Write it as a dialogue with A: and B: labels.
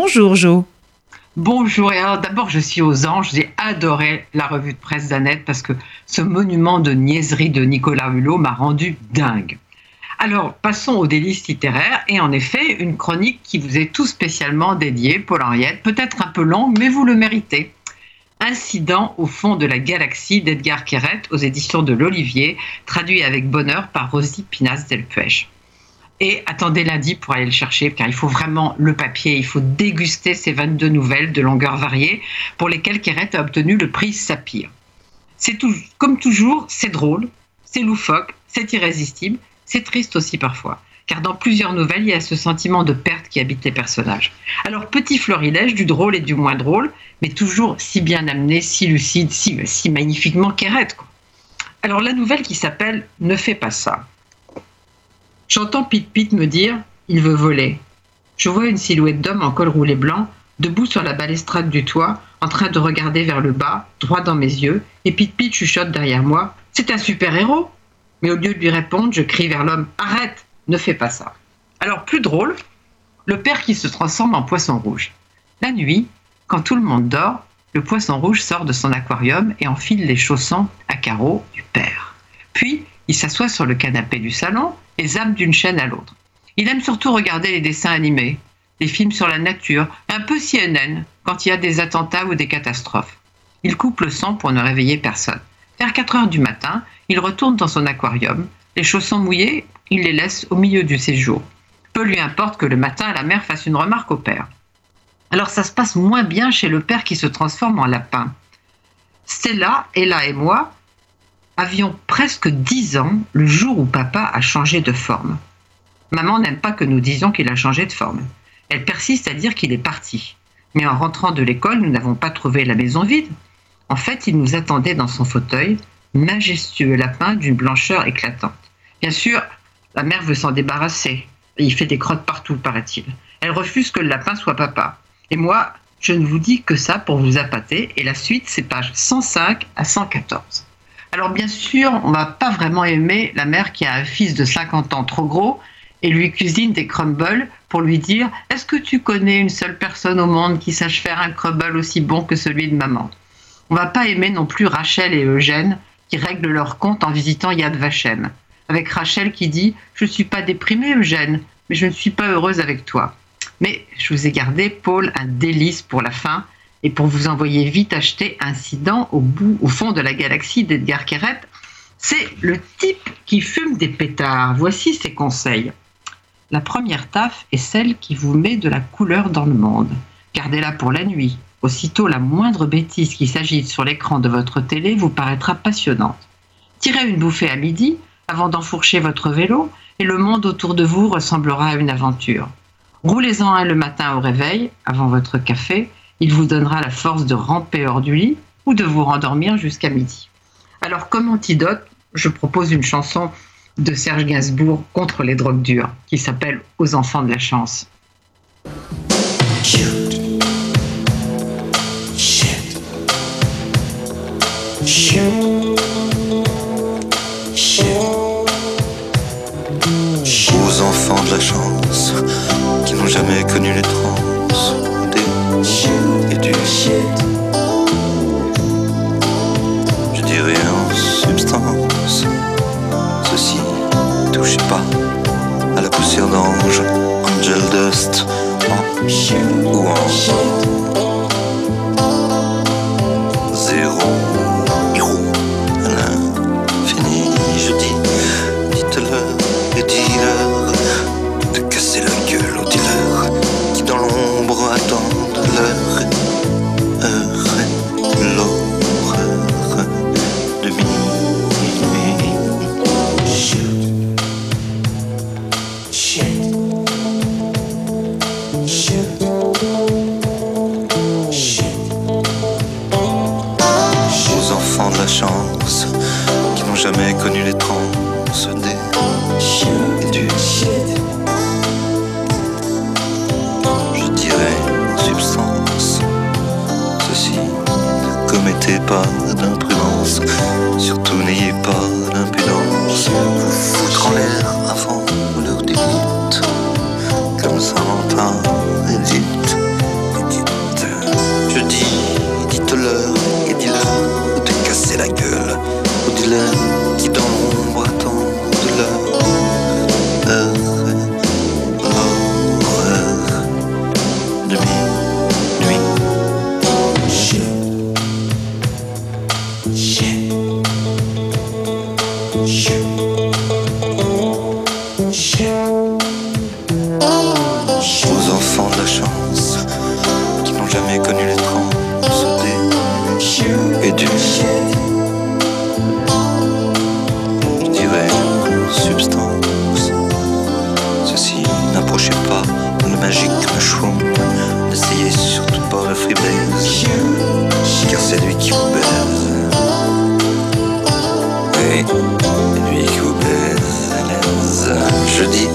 A: Bonjour Jo.
B: Bonjour, et alors d'abord je suis aux anges, j'ai adoré la revue de presse d'Annette parce que ce monument de niaiserie de Nicolas Hulot m'a rendu dingue. Alors passons aux délices littéraires et en effet une chronique qui vous est tout spécialement dédiée, Paul Henriette, peut-être un peu longue mais vous le méritez. Incident au fond de la galaxie d'Edgar Keret aux éditions de l'Olivier, traduit avec bonheur par Rosie Pinas Delpech. Et attendez lundi pour aller le chercher, car il faut vraiment le papier, il faut déguster ces 22 nouvelles de longueur variée pour lesquelles Keret a obtenu le prix Saphir. C'est tout, comme toujours, c'est drôle, c'est loufoque, c'est irrésistible, c'est triste aussi parfois, car dans plusieurs nouvelles, il y a ce sentiment de perte qui habite les personnages. Alors, petit florilège du drôle et du moins drôle, mais toujours si bien amené, si lucide, si, si magnifiquement Keret. Alors, la nouvelle qui s'appelle Ne fais pas ça J'entends Pete Pete me dire Il veut voler. Je vois une silhouette d'homme en col roulé blanc, debout sur la balustrade du toit, en train de regarder vers le bas, droit dans mes yeux, et Pete Pete chuchote derrière moi C'est un super-héros Mais au lieu de lui répondre, je crie vers l'homme Arrête Ne fais pas ça Alors, plus drôle, le père qui se transforme en poisson rouge. La nuit, quand tout le monde dort, le poisson rouge sort de son aquarium et enfile les chaussons à carreaux du père. Il s'assoit sur le canapé du salon et zappe d'une chaîne à l'autre. Il aime surtout regarder les dessins animés, les films sur la nature, un peu CNN quand il y a des attentats ou des catastrophes. Il coupe le sang pour ne réveiller personne. Vers 4 heures du matin, il retourne dans son aquarium. Les chaussons mouillés, il les laisse au milieu du séjour. Peu lui importe que le matin, la mère fasse une remarque au père. Alors ça se passe moins bien chez le père qui se transforme en lapin. Stella, Ella et moi avions presque dix ans le jour où papa a changé de forme. Maman n'aime pas que nous disions qu'il a changé de forme. Elle persiste à dire qu'il est parti. Mais en rentrant de l'école, nous n'avons pas trouvé la maison vide. En fait, il nous attendait dans son fauteuil, majestueux lapin d'une blancheur éclatante. Bien sûr, la mère veut s'en débarrasser. il fait des crottes partout, paraît-il. Elle refuse que le lapin soit papa. Et moi, je ne vous dis que ça pour vous appâter. Et la suite, c'est page 105 à 114. Alors bien sûr, on va pas vraiment aimer la mère qui a un fils de 50 ans trop gros et lui cuisine des crumbles pour lui dire Est-ce que tu connais une seule personne au monde qui sache faire un crumble aussi bon que celui de maman? On va pas aimer non plus Rachel et Eugène qui règlent leur compte en visitant Yad Vashem. Avec Rachel qui dit Je ne suis pas déprimée, Eugène, mais je ne suis pas heureuse avec toi. Mais je vous ai gardé, Paul, un délice pour la fin et pour vous envoyer vite acheter Incident au bout, au fond de la galaxie d'Edgar Keret. C'est le type qui fume des pétards. Voici ses conseils. La première taf est celle qui vous met de la couleur dans le monde. Gardez-la pour la nuit. Aussitôt la moindre bêtise qui s'agite sur l'écran de votre télé vous paraîtra passionnante. Tirez une bouffée à midi avant d'enfourcher votre vélo et le monde autour de vous ressemblera à une aventure. Roulez-en un le matin au réveil, avant votre café, il vous donnera la force de ramper hors du lit ou de vous rendormir jusqu'à midi. Alors, comme antidote, je propose une chanson de Serge Gainsbourg contre les drogues dures qui s'appelle Aux enfants de la chance.
C: Aux enfants de la chance qui n'ont jamais connu les trans Może angel dust ma commettez pas magique mushroom. N'essayez surtout pas le freebase, car c'est lui qui vous baise.
A: Oui, lui qui vous baise. Je dis